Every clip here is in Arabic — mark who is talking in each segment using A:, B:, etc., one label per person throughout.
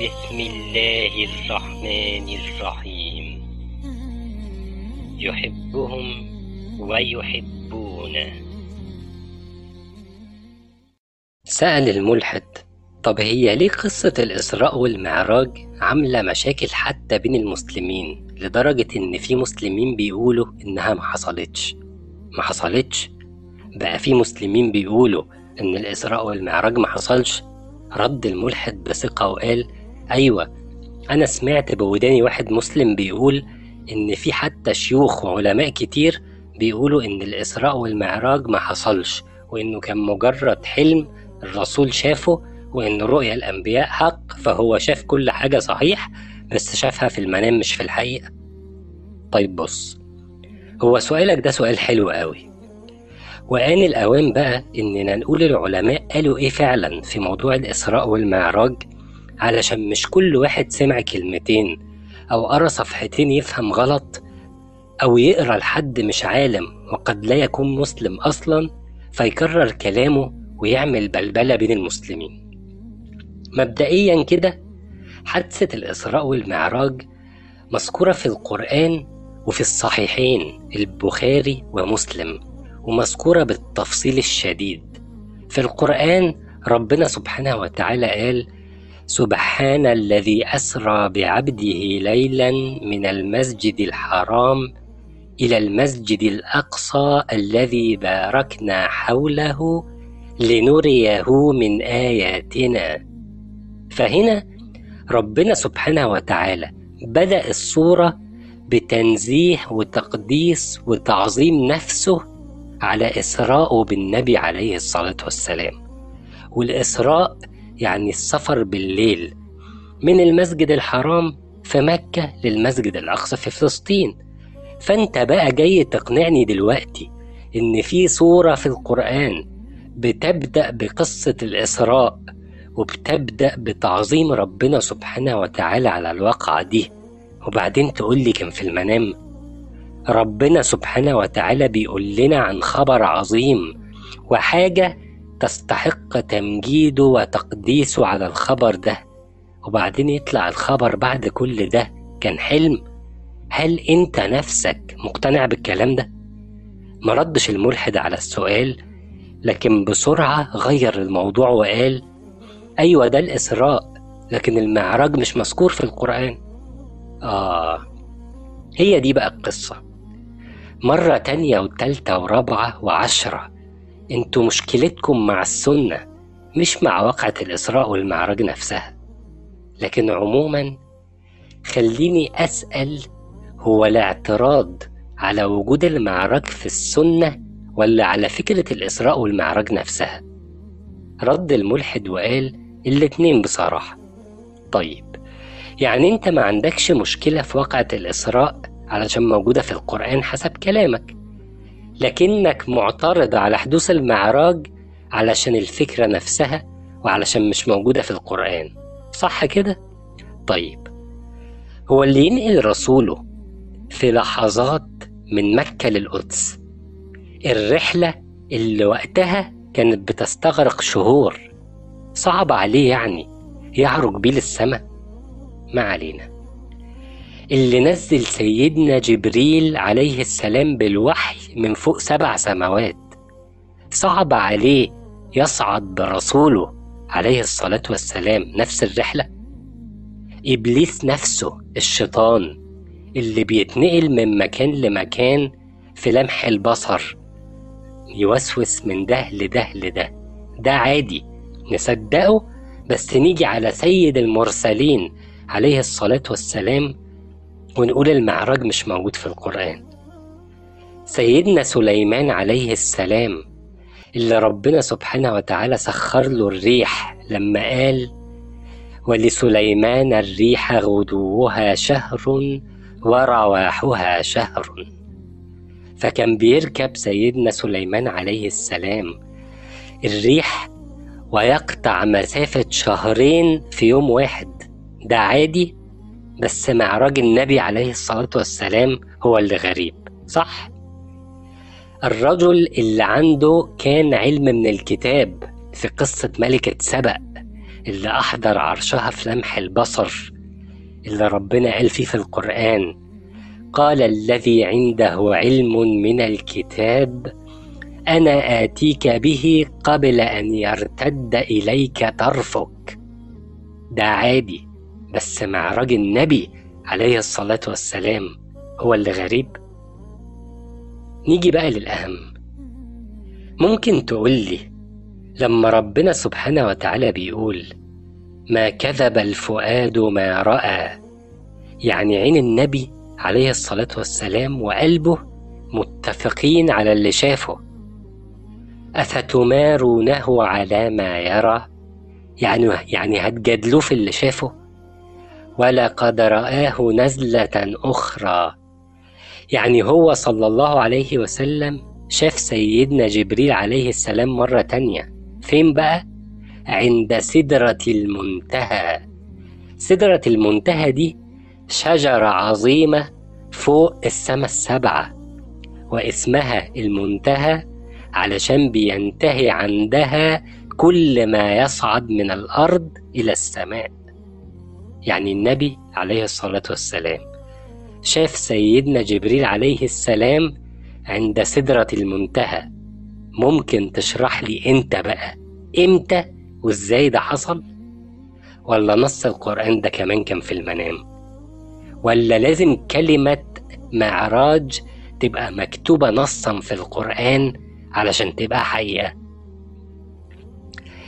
A: بسم الله الرحمن الرحيم. يحبهم ويحبونه. سأل الملحد طب هي ليه قصة الإسراء والمعراج عاملة مشاكل حتى بين المسلمين لدرجة إن في مسلمين بيقولوا إنها ما حصلتش؟ ما حصلتش؟ بقى في مسلمين بيقولوا إن الإسراء والمعراج ما حصلش؟ رد الملحد بثقة وقال أيوة أنا سمعت بوداني واحد مسلم بيقول إن في حتى شيوخ وعلماء كتير بيقولوا إن الإسراء والمعراج ما حصلش وإنه كان مجرد حلم الرسول شافه وإن رؤيا الأنبياء حق فهو شاف كل حاجة صحيح بس شافها في المنام مش في الحقيقة. طيب بص هو سؤالك ده سؤال حلو قوي. وآن الأوان بقى إننا نقول العلماء قالوا إيه فعلا في موضوع الإسراء والمعراج؟ علشان مش كل واحد سمع كلمتين أو قرأ صفحتين يفهم غلط أو يقرأ لحد مش عالم وقد لا يكون مسلم أصلا فيكرر كلامه ويعمل بلبلة بين المسلمين. مبدئيا كده حادثة الإسراء والمعراج مذكورة في القرآن وفي الصحيحين البخاري ومسلم ومذكورة بالتفصيل الشديد. في القرآن ربنا سبحانه وتعالى قال سبحان الذي أسرى بعبده ليلا من المسجد الحرام إلى المسجد الأقصى الذي باركنا حوله لنريه من آياتنا. فهنا ربنا سبحانه وتعالى بدأ الصورة بتنزيه وتقديس وتعظيم نفسه على إسراءه بالنبي عليه الصلاة والسلام. والإسراء يعني السفر بالليل من المسجد الحرام في مكة للمسجد الأقصى في فلسطين. فأنت بقى جاي تقنعني دلوقتي إن في صورة في القرآن بتبدأ بقصة الإسراء وبتبدأ بتعظيم ربنا سبحانه وتعالى على الواقعة دي. وبعدين تقول لي كان في المنام ربنا سبحانه وتعالى بيقول لنا عن خبر عظيم وحاجة تستحق تمجيده وتقديسه على الخبر ده. وبعدين يطلع الخبر بعد كل ده كان حلم. هل انت نفسك مقتنع بالكلام ده؟ ما ردش الملحد على السؤال لكن بسرعة غير الموضوع وقال أيوة ده الإسراء لكن المعراج مش مذكور في القرآن. آه هي دي بقى القصة. مرة تانية وتالتة ورابعة وعشرة أنتوا مشكلتكم مع السنة مش مع واقعة الإسراء والمعراج نفسها. لكن عموما خليني أسأل هو الاعتراض على وجود المعراج في السنة ولا على فكرة الإسراء والمعراج نفسها؟ رد الملحد وقال الاتنين بصراحة. طيب يعني انت ما عندكش مشكلة في واقعة الإسراء علشان موجودة في القرآن حسب كلامك. لكنك معترض على حدوث المعراج علشان الفكرة نفسها وعلشان مش موجودة في القرآن. صح كده؟ طيب هو اللي ينقل رسوله في لحظات من مكة للقدس. الرحلة اللي وقتها كانت بتستغرق شهور. صعب عليه يعني يعرج بيه للسماء. ما علينا. اللي نزل سيدنا جبريل عليه السلام بالوحي من فوق سبع سماوات. صعب عليه يصعد برسوله عليه الصلاة والسلام. نفس الرحلة. إبليس نفسه الشيطان اللي بيتنقل من مكان لمكان في لمح البصر يوسوس من ده لده لده. ده عادي نصدقه بس نيجي على سيد المرسلين عليه الصلاة والسلام ونقول المعراج مش موجود في القرآن. سيدنا سليمان عليه السلام اللي ربنا سبحانه وتعالى سخر له الريح لما قال ولسليمان الريح غدوها شهر ورواحها شهر. فكان بيركب سيدنا سليمان عليه السلام الريح ويقطع مسافة شهرين في يوم واحد. ده عادي؟ بس معراج النبي عليه الصلاة والسلام هو اللي غريب صح؟ الرجل اللي عنده كان علم من الكتاب في قصة ملكة سبأ اللي أحضر عرشها في لمح البصر اللي ربنا قال فيه في القرآن قال الذي عنده علم من الكتاب أنا آتيك به قبل أن يرتد إليك طرفك ده عادي بس معراج النبي عليه الصلاة والسلام هو اللي غريب. نيجي بقى للأهم. ممكن تقولي لما ربنا سبحانه وتعالى بيقول ما كذب الفؤاد ما رأى يعني عين النبي عليه الصلاة والسلام وقلبه متفقين على اللي شافه. أفتمارونه على ما يرى؟ يعني يعني هتجادلوه في اللي شافه؟ ولقد رآه نزلة أخرى. يعني هو صلى الله عليه وسلم شاف سيدنا جبريل عليه السلام مرة تانية. فين بقى؟ عند سدرة المنتهى. سدرة المنتهى دي شجرة عظيمة فوق السماء السبعة واسمها المنتهى علشان بينتهي عندها كل ما يصعد من الأرض إلى السماء. يعني النبي عليه الصلاة والسلام. شاف سيدنا جبريل عليه السلام عند سدرة المنتهى. ممكن تشرح لي انت بقى؟ إمتى وإزاي ده حصل؟ ولا نص القرآن ده كمان كان في المنام؟ ولا لازم كلمة معراج تبقى مكتوبة نصا في القرآن علشان تبقى حقيقة؟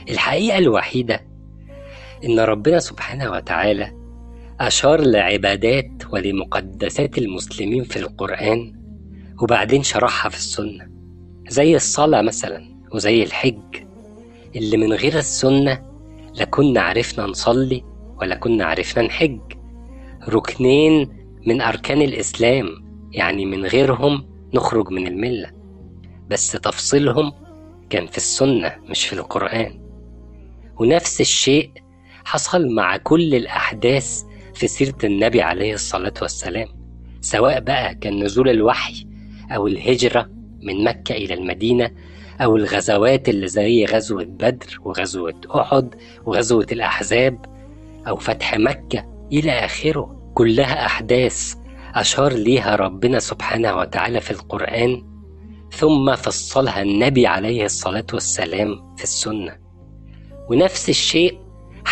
A: الحقيقة الوحيدة إن ربنا سبحانه وتعالى أشار لعبادات ولمقدسات المسلمين في القرآن وبعدين شرحها في السنة زي الصلاة مثلا وزي الحج اللي من غير السنة لكنا عرفنا نصلي ولا كنا عرفنا نحج. ركنين من أركان الإسلام يعني من غيرهم نخرج من الملة بس تفصيلهم كان في السنة مش في القرآن. ونفس الشيء حصل مع كل الأحداث في سيرة النبي عليه الصلاة والسلام سواء بقى كان نزول الوحي أو الهجرة من مكة إلى المدينة أو الغزوات اللي زي غزوة بدر وغزوة أحد وغزوة الأحزاب أو فتح مكة إلى آخره. كلها أحداث أشار ليها ربنا سبحانه وتعالى في القرآن ثم فصلها النبي عليه الصلاة والسلام في السنة. ونفس الشيء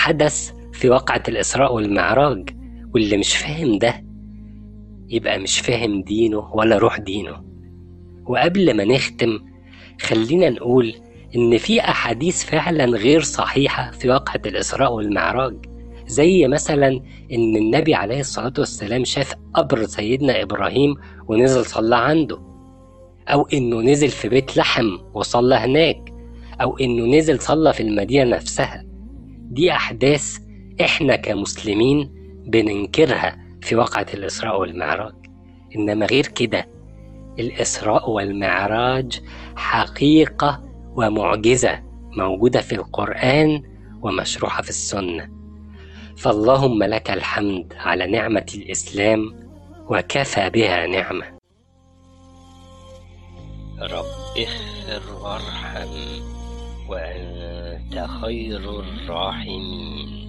A: حدث في وقعة الإسراء والمعراج واللي مش فاهم ده يبقى مش فاهم دينه ولا روح دينه. وقبل ما نختم خلينا نقول إن في أحاديث فعلا غير صحيحة في وقعة الإسراء والمعراج زي مثلا إن النبي عليه الصلاة والسلام شاف قبر سيدنا إبراهيم ونزل صلى عنده أو إنه نزل في بيت لحم وصلى هناك أو إنه نزل صلى في المدينة نفسها. دي أحداث إحنا كمسلمين بننكرها في وقعة الإسراء والمعراج. إنما غير كده الإسراء والمعراج حقيقة ومعجزة موجودة في القرآن ومشروحة في السنة. فاللهم لك الحمد على نعمة الإسلام وكفى بها نعمة.
B: رب اغفر وارحم. وأنت خير الراحمين.